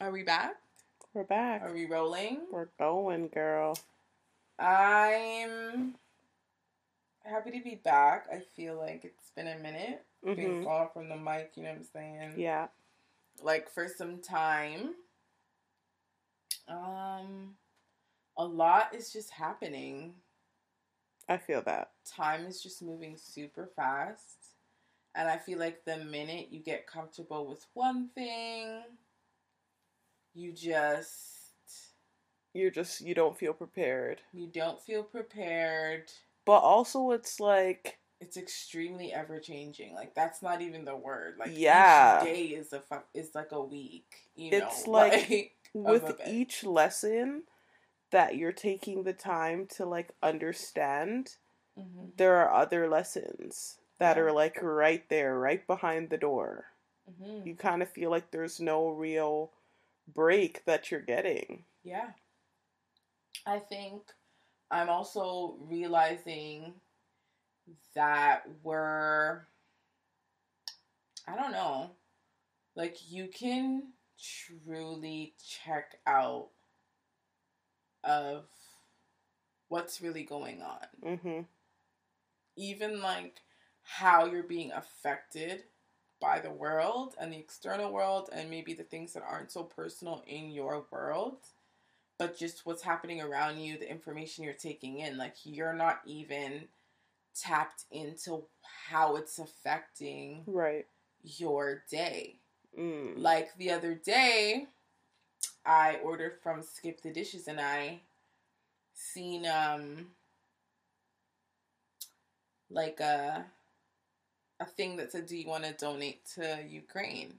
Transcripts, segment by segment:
Are we back? We're back. Are we rolling? We're going, girl. I'm happy to be back. I feel like it's been a minute being Mhm. gone from the mic, you know what I'm saying? Yeah. Like for some time. Um a lot is just happening. I feel that. Time is just moving super fast. And I feel like the minute you get comfortable with one thing, you just You're just you don't feel prepared. you don't feel prepared. But also it's like It's extremely ever changing. Like that's not even the word. Like Yeah. each day is a fu- is like a week. You It's know, like- with each lesson that you're taking the time to like understand, Mhm, there are other lessons that Yeah. are like right there, right behind the door. mhm. You kind of feel like there's no real break that you're getting. Yeah. I think I'm also realizing that we're I don't know. Like you can truly check out of what's really going on. Mhm. Even like how you're being affected by the world and the external world and maybe the things that aren't so personal in your world but just what's happening around you, the information you're taking in. Like you're not even tapped into how it's affecting Right. your day. Mm. Like the other day, I ordered from Skip the Dishes and I seen um like a a thing that said, "Do you want to donate to Ukraine?"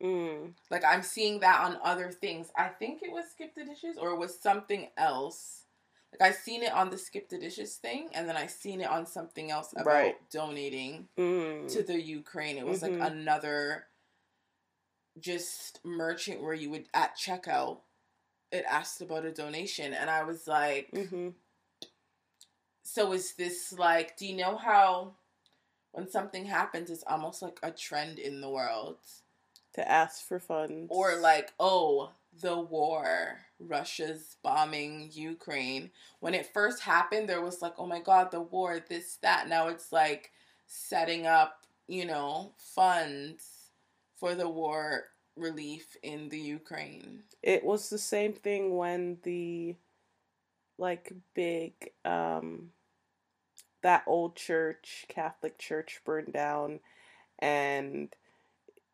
Mm. Like I'm seeing that on other things. I think it was Skip the Dishes or it was something else. Like I seen it on the Skip the Dishes thing, and then I seen it on something else about Right. donating Mm. to the Ukraine. It was Mhm. like another just merchant where you would at checkout it asked about a donation and I was like Mhm. so is this like do you know how when something happens it's almost like a trend in the world. To ask for funds. or like oh the war Russia's bombing Ukraine. When it first happened there was like oh my god the war this that. Now it's like setting up you know funds for the war relief in the Ukraine. It was the same thing when the like big um that old church catholic church burned down and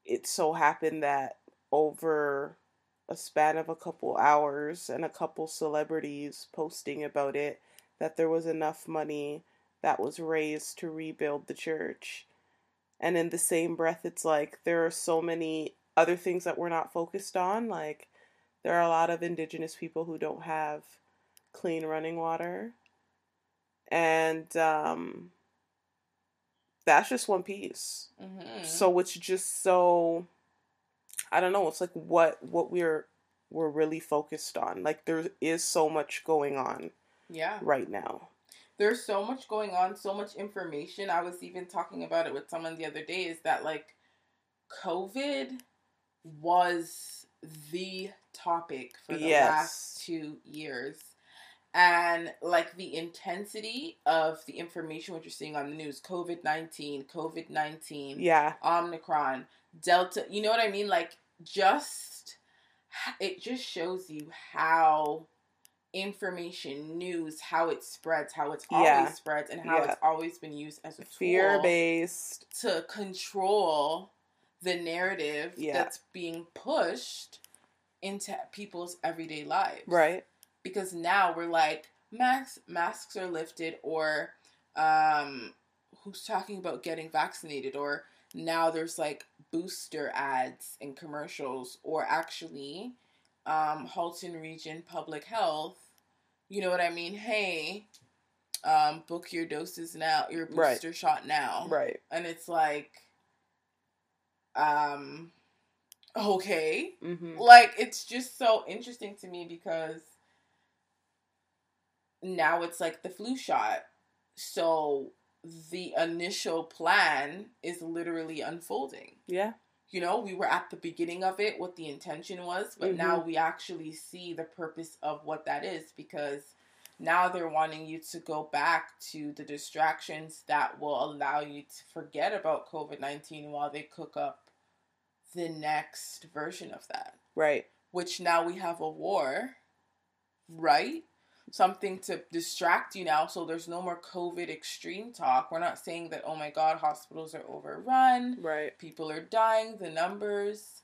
it so happened that over a span of a couple hours and a couple celebrities posting about it that there was enough money that was raised to rebuild the church. And in the same breath it's like there are so many other things that we're not focused on like there are a lot of indigenous people who don't have clean running water and um that's just one piece mm-hmm. so it's just so i don't know it's like what what we're we're really focused on like there is so much going on yeah right now there's so much going on, so much information. I was even talking about it with someone the other day is that like COVID was the topic for the Yes. last 2 years. And like the intensity of the information what you're seeing on the news, COVID-19, COVID-19, yeah Omicron, Delta, you know what I mean? Like just it just shows you how information, news, how it spreads, how it's always Yeah. spreads, and how Yeah. it's always been used as a fear tool based to control the narrative Yeah. that's being pushed into people's everyday lives. right Because now we're like masks masks are lifted or um who's talking about getting vaccinated or now there's like booster ads and commercials or actually um Halton Region Public Health you know what I mean hey um book your doses now your Right. booster shot now right and it's like um okay mm-hmm. like it's just so interesting to me because now it's like the flu shot so the initial plan is literally unfolding yeah you know, we were at the beginning of it, what the intention was, but Mhm. now we actually see the purpose of what that is because now they're wanting you to go back to the distractions that will allow you to forget about COVID 19 while they cook up the next version of that. Right. Which now we have a war, right? Something to distract you now, so there's no more COVID extreme talk. We're not saying that, oh my God, hospitals are overrun Right. people are dying, the numbers.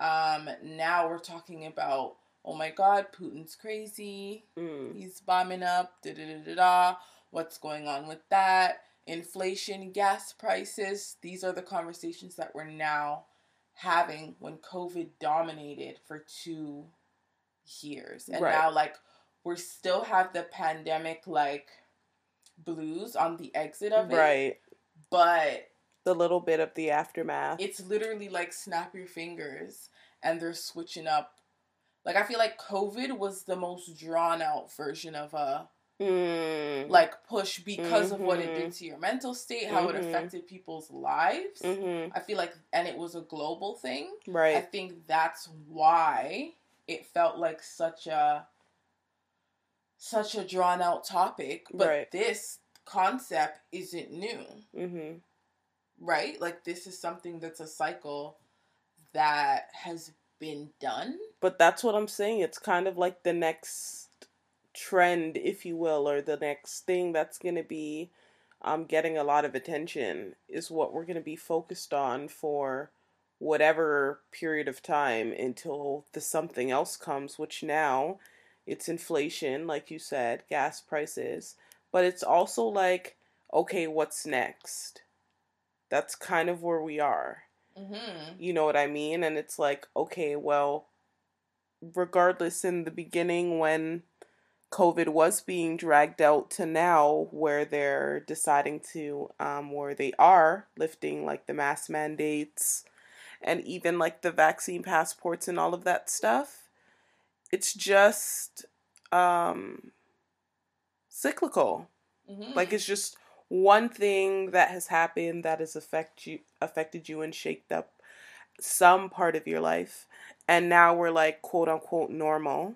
Um, now we're talking about, oh my god, Putin's crazy. Mm. He's bombing up, da da da da da. What's going on with that? Inflation, gas prices. These are the conversations that we're now having when COVID dominated for two years. And Right. now, like, we still have the pandemic, like, blues on the exit of it. Right. But The little bit of the aftermath. it's literally like snap your fingers and they're switching up like i feel like covid was the most drawn out version of a Mm. like push because of what it did to your mental state how it Mhm. affected people's lives hmm i feel like and it was a global thing Right. i think that's why it felt like such a such a drawn out topic but Right. this concept isn't new hmm right? Like this is something that's a cycle that has been done. But that's what I'm saying. It's kind of like the next trend, if you will, or the next thing that's going to be um, getting a lot of attention is what we're going to be focused on for whatever period of time until the something else comes, which now it's inflation, like you said, gas prices. But it's also like, okay, what's next? That's kind of where we are. Mm-hmm. You know what I mean? And it's like, okay, well, regardless, in the beginning when COVID was being dragged out to now, where they're deciding to, um, where they are lifting like the mask mandates and even like the vaccine passports and all of that stuff, it's just um, cyclical. Mm-hmm. Like it's just one thing that has happened that has affect you affected you and shaped up some part of your life. And now we're like quote unquote normal,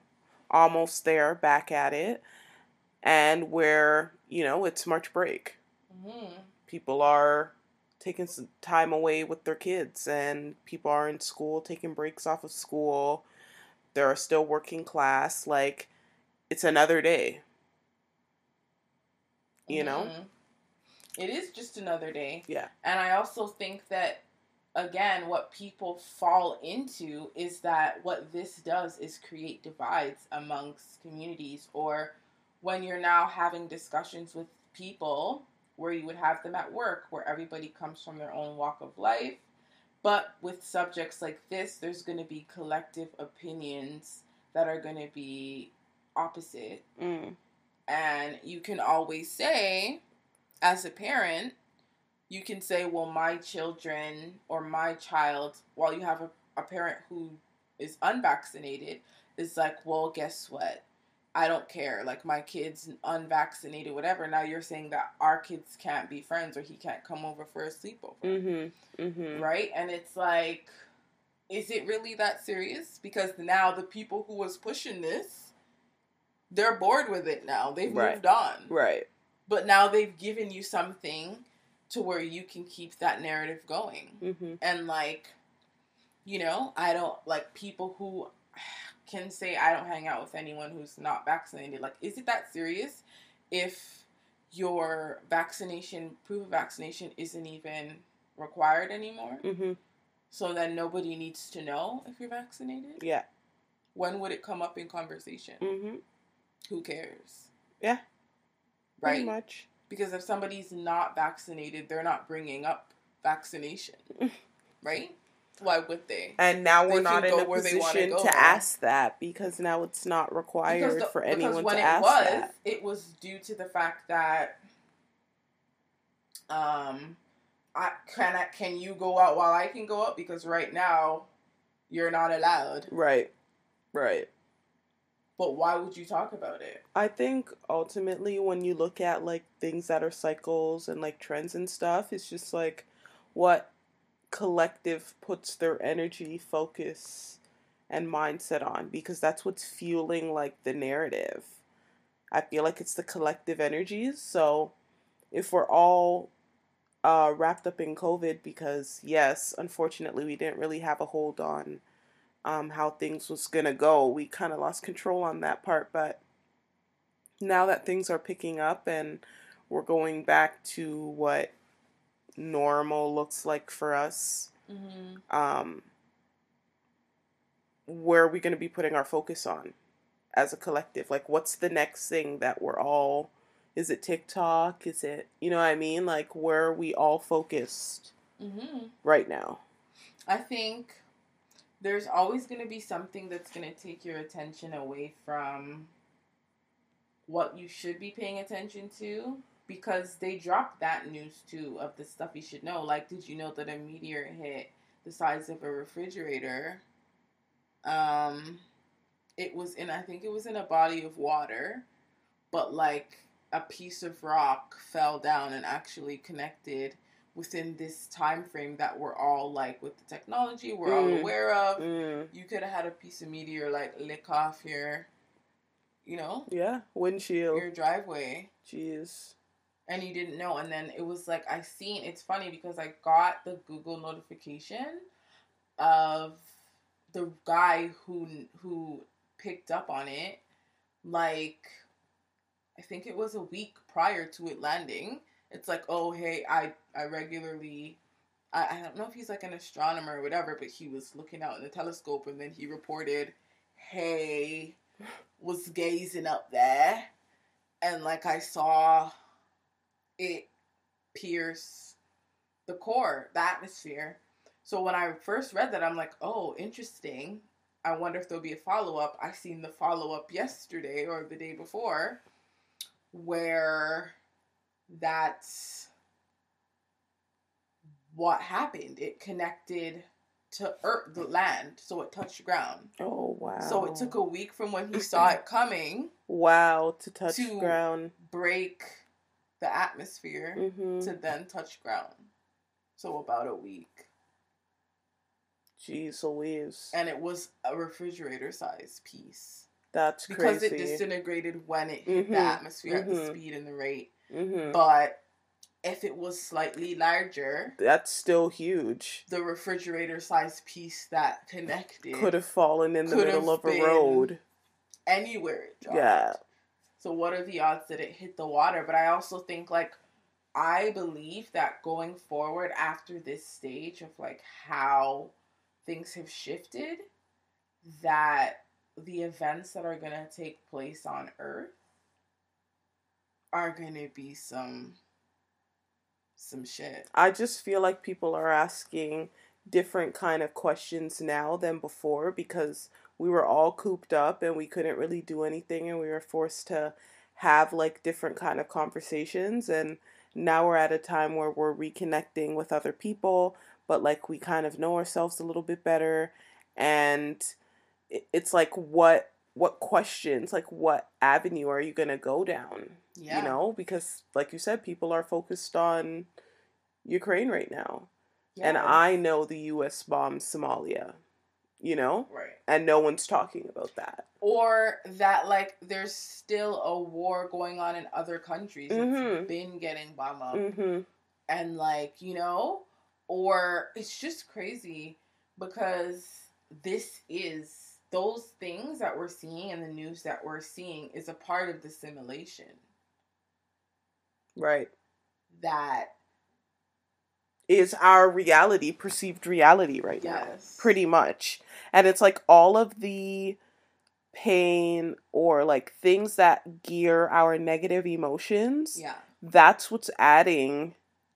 almost there, back at it. And where, you know, it's March break. mm-hmm. People are taking some time away with their kids and people are in school taking breaks off of school. There are still working class. Like it's another day. You know? Mhm. It is just another day. Yeah. And I also think that again what people fall into is that what this does is create divides amongst communities or when you're now having discussions with people where you would have them at work where everybody comes from their own walk of life but with subjects like this there's going to be collective opinions that are going to be opposite Mm. and you can always say, as a parent, you can say, well, my children or my child, while you have a, a parent who is unvaccinated, is like, well, guess what? I don't care. Like, my kid's unvaccinated, whatever. Now you're saying that our kids can't be friends or he can't come over for a sleepover. Mm-hmm. Mm-hmm. Right? And it's like, is it really that serious? Because now the people who was pushing this, they're bored with it now. They've Right. moved on. Right. But now they've given you something to where you can keep that narrative going. Mm-hmm. And like, you know, I don't like people who can say I don't hang out with anyone who's not vaccinated. Like, is it that serious if your vaccination proof of vaccination isn't even required anymore? Mm-hmm. So then nobody needs to know if you're vaccinated? Yeah. When would it come up in conversation? Mm-hmm. Who cares? Yeah. Pretty Right? much. Because if somebody's not vaccinated, they're not bringing up vaccination. right? Why would they? And now we're They not in a position to ask that because now it's not required the- for anyone when to it ask was, that. it was due to the fact that um I can I, can you go out while I can go out because right now you're not allowed. Right. Right. But why would you talk about it? I think ultimately when you look at like things that are cycles and like trends and stuff, it's just like what collective puts their energy, focus, and mindset on because that's what's fueling like the narrative. I feel like it's the collective energies. So if we're all uh, wrapped up in COVID, because yes, unfortunately, we didn't really have a hold on um, how things was gonna go. We kind of lost control on that part, but now that things are picking up and we're going back to what normal looks like for us, Mm-hmm. um, where are we going to be putting our focus on as a collective? Like, what's the next thing that we're all? Is it TikTok? Is it you know what I mean? Like, where are we all focused Mm-hmm. right now? I think there's always going to be something that's going to take your attention away from what you should be paying attention to because they dropped that news too of the stuff you should know. Like, did you know that a meteor hit the size of a refrigerator? Um, it was in, I think it was in a body of water, but like a piece of rock fell down and actually connected within this time frame that we're all like with the technology we're all Mm. aware of. Mm, You could have had a piece of meteor like lick off your, you know, yeah, windshield. your driveway, Jeez. And you didn't know. And then it was like I seen. It's funny because I got the Google notification of the guy who who picked up on it, like I think it was a week prior to it landing. It's like, oh hey, I I regularly. I, I don't know if he's like an astronomer or whatever, but he was looking out in the telescope and then he reported, hey, was gazing up there and like I saw it pierce the core, the atmosphere. So when I first read that, I'm like, oh, interesting. I wonder if there'll be a follow up. I seen the follow up yesterday or the day before where that's what happened. It connected to earth, the land, so it touched ground. Oh wow. So it took a week from when he saw it coming wow to touch to- ground. break the atmosphere Mm-hmm. to then touch ground. So about a week. Jeez Louise. And it was a refrigerator size piece. That's Because crazy. it disintegrated when it hit Mhm, the atmosphere at the mhm. speed and the rate. mm-hmm. But if it was slightly larger, That's still huge. the refrigerator size piece that connected Could have fallen in the middle of a road. anywhere it dropped. Yeah. So what are the odds that it hit the water? But I also think like I believe that going forward after this stage of like how things have shifted, that the events that are gonna take place on Earth are gonna be some some shit. I just feel like people are asking different kind of questions now than before because we were all cooped up and we couldn't really do anything and we were forced to have like different kind of conversations. And now we're at a time where we're reconnecting with other people but like we kind of know ourselves a little bit better. And it's like what what questions like what avenue are you going to go down? Yeah. you know because like you said people are focused on ukraine right now. And i know the us bombed somalia you know? Right. and no one's talking about that. Or that like there's still a war going on in other countries Mhm. it's been getting bombed up. Mm-hmm. And like you know? Or it's just crazy because this is those things that we're seeing and the news that we're seeing is a part of the simulation. Right. That is our reality perceived reality right now yes. pretty much. And it's like all of the pain or like things that gear our negative emotions yeah. that's what's adding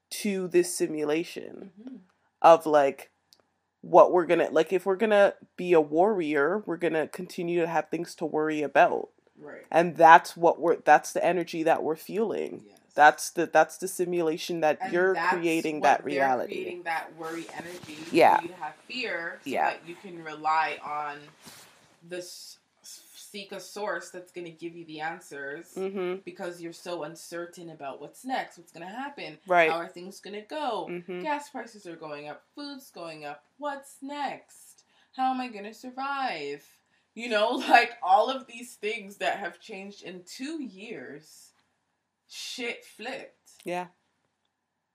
to this simulation Mhm. of like what we're gonna like if we're gonna be a warrior we're gonna continue to have things to worry about. Right. And that's what we're that's the energy that we're fueling. Yes that's the that's the simulation that And you're creating that reality creating that worry energy Yeah. you have fear so Yeah. that you can rely on this seek a source that's going to give you the answers Mm-hmm. because you're so uncertain about what's next, what's going to happen, Right. how are things going to go. Mm-hmm. Gas prices are going up, food's going up. What's next? How am I going to survive? You know, like all of these things that have changed in two years, shit flipped. Yeah.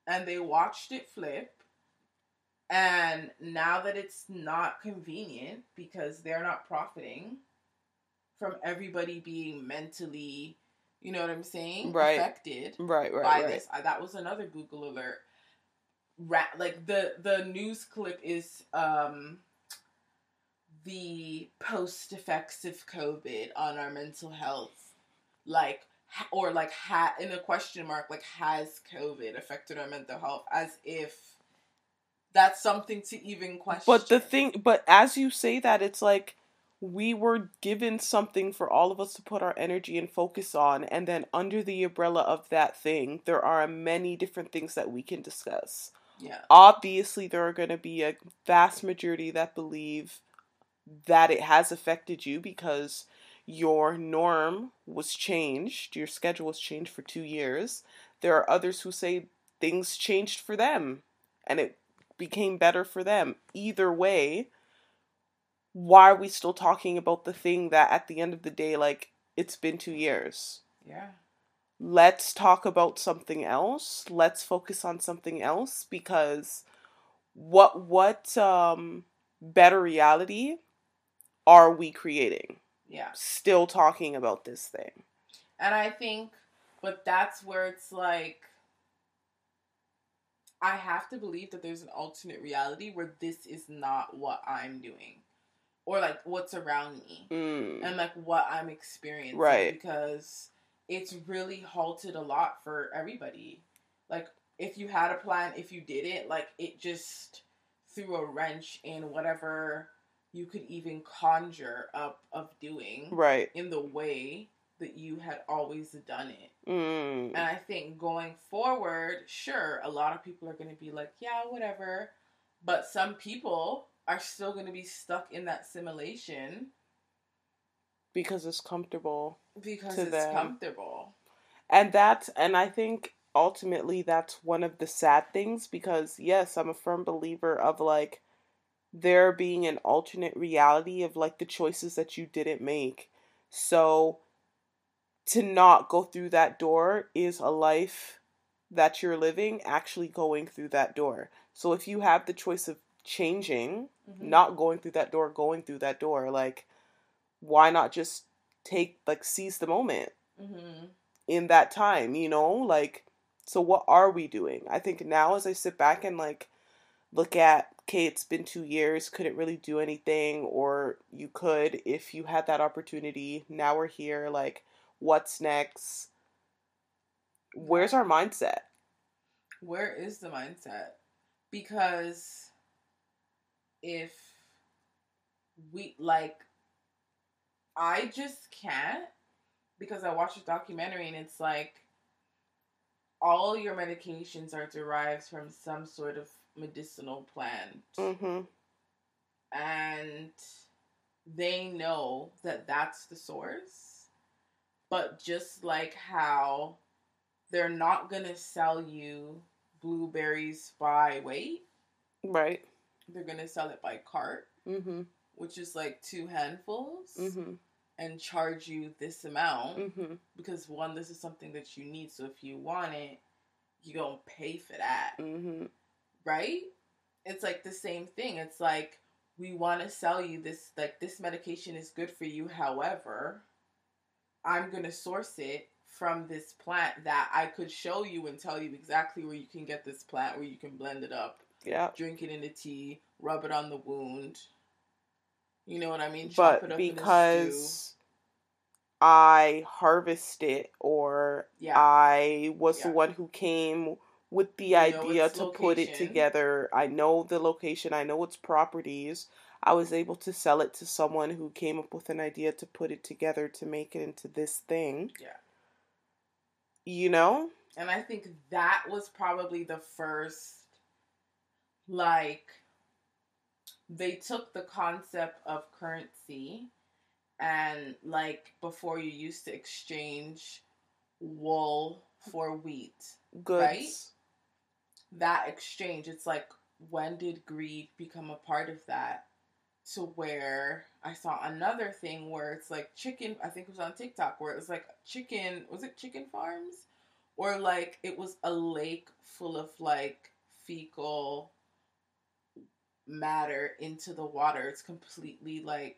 And they watched it flip. And now that it's not convenient because they're not profiting from everybody being mentally, you know what I'm saying? Right. Affected Right. Right. by right. this. I, that was another Google alert. Ra- like the the news clip is um the post effects of COVID on our mental health, like or like ha- in a question mark, like has COVID affected our mental health? As if that's something to even question. But the thing, but as you say that, it's like we were given something for all of us to put our energy and focus on, and then under the umbrella of that thing, there are many different things that we can discuss. yeah, Obviously, there are going to be a vast majority that believe that it has affected you because your norm was changed, your schedule was changed for two years. There are others who say things changed for them and it became better for them. Either way, why are we still talking about the thing that at the end of the day, like, it's been two years? yeah, let's talk about something else let's focus on something else because what what um better reality are we creating yeah. still talking about this thing And I think, but that's where it's like, I have to believe that there's an alternate reality where this is not what I'm doing, or like what's around me, mm. and like what I'm experiencing. Right. Because it's really halted a lot for everybody. Like, if you had a plan, if you didn't, like, it just threw a wrench in whatever you could even conjure up of doing right in the way that you had always done it. mm. And I think going forward, sure, a lot of people are going to be like, yeah, whatever. But some people are still going to be stuck in that simulation because it's comfortable because To it's them. comfortable. and that's and i think ultimately that's one of the sad things because yes i'm a firm believer of like there being an alternate reality of like the choices that you didn't make so to not go through that door is a life that you're living actually going through that door so if you have the choice of changing Mhm. not going through that door going through that door like why not just take like seize the moment Mhm. in that time, you know? Like, so what are we doing? I think now as I sit back and like look at, okay, it's been two years, couldn't really do anything, or you could if you had that opportunity. Now we're here, like, what's next? Where's our mindset? Where is the mindset? Because if we like I just can't because I watched a documentary and it's like all your medications are derived from some sort of medicinal plant Mm-hmm. and they know that that's the source but just like how they're not going to sell you blueberries by weight Right. they're going to sell it by cart Mm-hmm. which is like two handfuls Mm-hmm. and charge you this amount Mm-hmm. because one this is something that you need so if you want it you gonna pay for that Mm-hmm. Right? It's like the same thing. It's like we want to sell you this like this medication is good for you however i'm gonna source it from this plant that i could show you and tell you exactly where you can get this plant where you can blend it up Yeah. drink it in the tea rub it on the wound. You know what i mean? But a stew. because I harvest it or yeah. I was the one who came with the You idea to put it together. I know the location, I know its properties. I was able to sell it to someone who came up with an idea to put it together to make it into this thing. Yeah. You know? And I think that was probably the first, like, they took the concept of currency and like before you used to exchange wool for wheat Goods. Right? That exchange it's like when did greed become a part of that? To where i saw another thing where it's like chicken i think it was on tiktok where it was like chicken was it chicken farms? Or like it was a lake full of like fecal matter into the water. It's completely like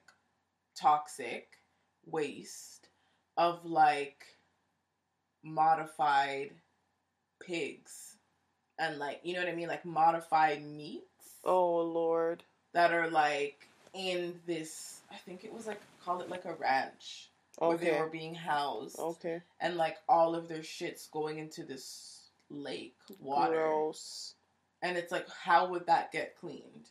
toxic waste of like modified pigs and like you know what I mean like modified meats Oh Lord. that are like in this I think it was like call it like a ranch where they were being housed Okay. and like all of their shit's going into this lake water Gross. and it's like how would that get cleaned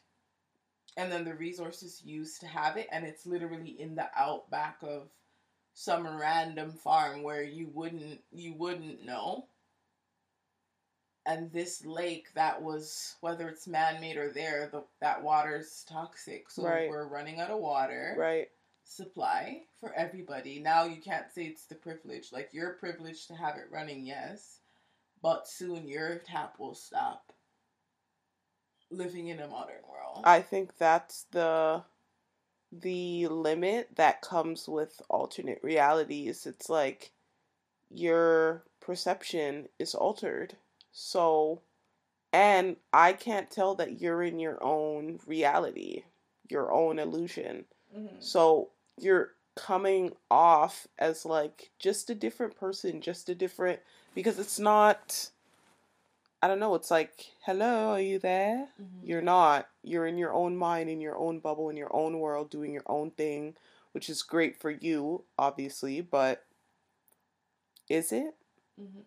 and then the resources used to have it and it's literally in the outback of some random farm where you wouldn't you wouldn't know and this lake that was whether it's man-made or there the, that water's toxic so Right. we're running out of water Right. supply for everybody now you can't say it's the privilege like you're privileged to have it running yes but soon your tap will stop living in a modern world I think that's the the limit that comes with alternate realities. It's like your perception is altered. So and I can't tell that you're in your own reality, your own illusion. Mhm. So you're coming off as like just a different person, just a different because it's not I don't know, it's like, hello, are you there? Mhm. You're not. You're in your own mind, in your own bubble, in your own world, doing your own thing, which is great for you, obviously, but is it? Mhm.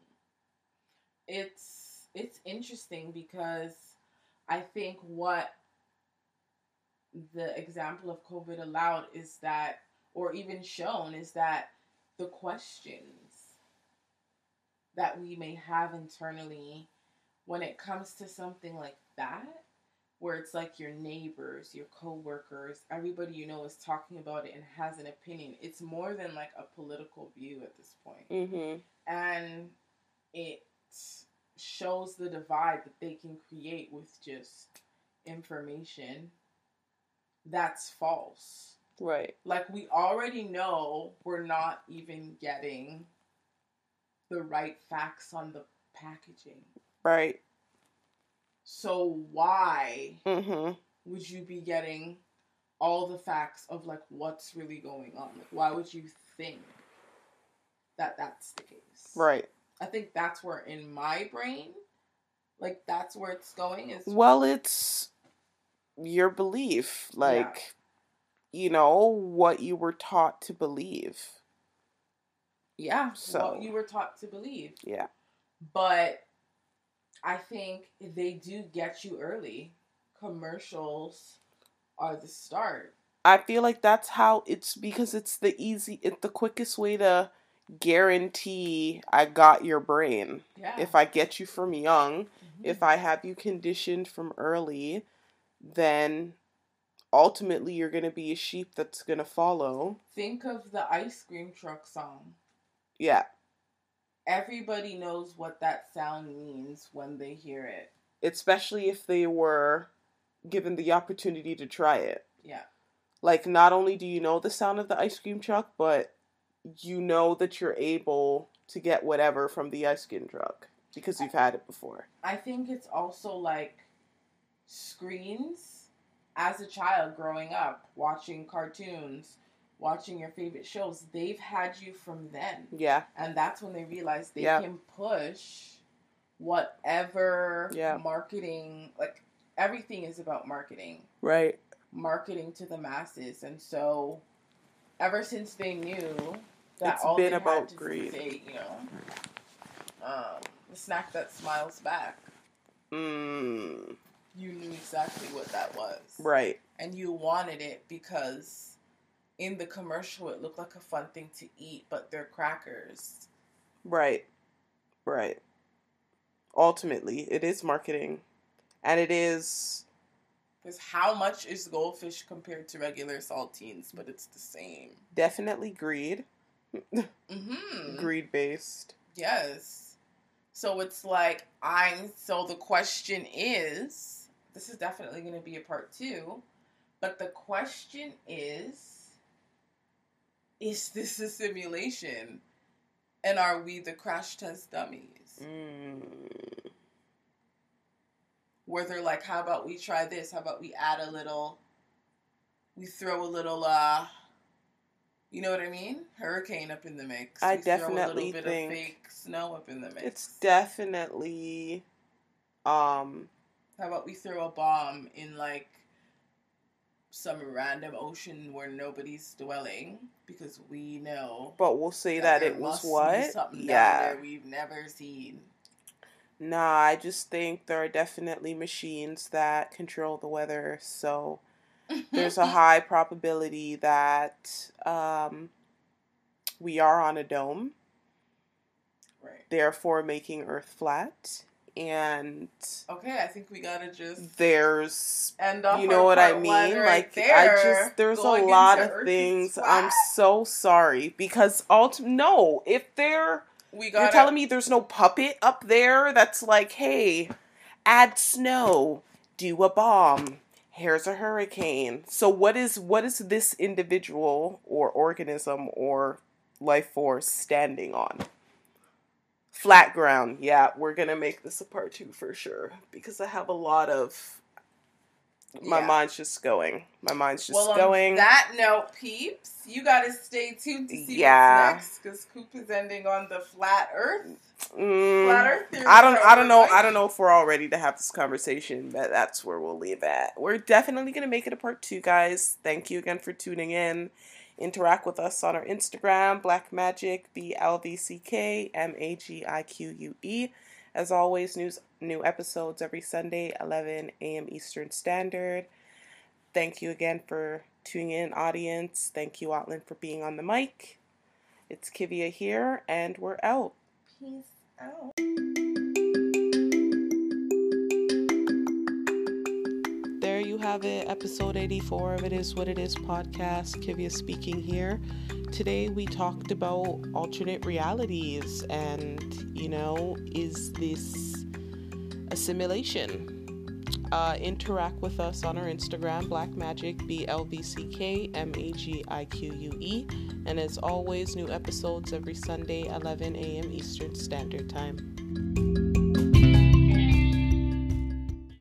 It's it's interesting because I think what the example of COVID allowed is that, or even shown, is that the questions that we may have internally when it comes to something like that, where it's like your neighbors, your coworkers, everybody you know is talking about it and has an opinion. It's more than like a political view at this point Mm-hmm. and it shows the divide that they can create with just information that's false. Right. Like we already know we're not even getting the right facts on the packaging. Right. So why Mm-hmm. would you be getting all the facts of like what's really going on? Like why would you think that that's the case? Right. I think that's where in my brain, like that's where it's going is Well, it's your belief. Like, you know, what you were taught to believe. yeah, So- what you were taught to believe. Yeah. But I think they do get you early. Commercials are the start. I feel like that's how it's because it's the easy, it's the quickest way to guarantee I got your brain. Yeah. If I get you from young, Mhm. if I have you conditioned from early, then ultimately you're going to be a sheep that's going to follow. think of the ice cream truck song. Yeah. Everybody knows what that sound means when they hear it. Especially if they were given the opportunity to try it. Yeah. Like, not only do you know the sound of the ice cream truck, but you know that you're able to get whatever from the ice cream truck because you've had it before. I think it's also like screens as a child growing up, watching cartoons, watching your favorite shows. They've had you from then. Yeah. And that's when they realize they Yeah. can push whatever Yeah. marketing, like everything is about marketing, Right. marketing to the masses. And so ever since they knew that It's all been about to greed. say, you know, um, the snack that smiles back Mm, you knew exactly what that was. right. And you wanted it because in the commercial it looked like a fun thing to eat, but they're crackers. Right. Right. Ultimately, it is marketing. And it is Because how much is goldfish compared to regular saltines? But it's the same. Definitely greed. Mm-hmm. Greed based. Yes. So it's like I'm. So the question is, this is definitely going to be a part two, but the question is, is this a simulation, and are we the crash test dummies? Mm. Where they're like, how about we try this? How about we add a little? We throw a little. uh you know what I mean? Hurricane up in the mix. I We throw definitely a little bit think of fake snow up in the mix. It's definitely um How about we throw a bomb in like some random ocean where nobody's dwelling because we know but we'll say that, there it was what? something down Yeah. there we've never seen. Nah, I just think there are definitely machines that control the weather, so there's a high probability that um we are on a dome, right. therefore making Earth flat. And Okay, I think we gotta just there's end off. you know what I mean? right like there, I just there's a lot of Earth things. I'm so sorry because ulti- no, if they're We you're telling me there's no puppet up there that's like, hey, add snow, do a bomb. Here's a hurricane. So what is what is this individual or organism or life force standing on? Flat ground. Yeah, we're gonna make this a part two for sure because I have a lot of. My Yeah. mind's just going. My mind's just well, on going. that note, peeps, you gotta stay tuned to see Yeah. what's next because Coop is ending on the flat Earth. Mm. Flat Earth theories I don't I don't know I don't know if we're all ready to have this conversation, but that's where we'll leave at. We're definitely gonna make it a part two, guys. Thank you again for tuning in. Interact with us on our Instagram, Black Magic, B L V C K M A G I Q U E. As always, news new episodes every Sunday, 11 a.m. Eastern Standard. Thank you again for tuning in, audience. Thank you, Outland, for being on the mic. It's Kivia here, and we're out. Peace out. Have it, episode 84 of It Is What It Is podcast. Kivia speaking here. Today we talked about alternate realities and, you know, is this a simulation? Uh, interact with us on our Instagram, Black Magic, B L V C K M A G I Q U E. And as always, new episodes every Sunday, 11 a.m. Eastern Standard Time.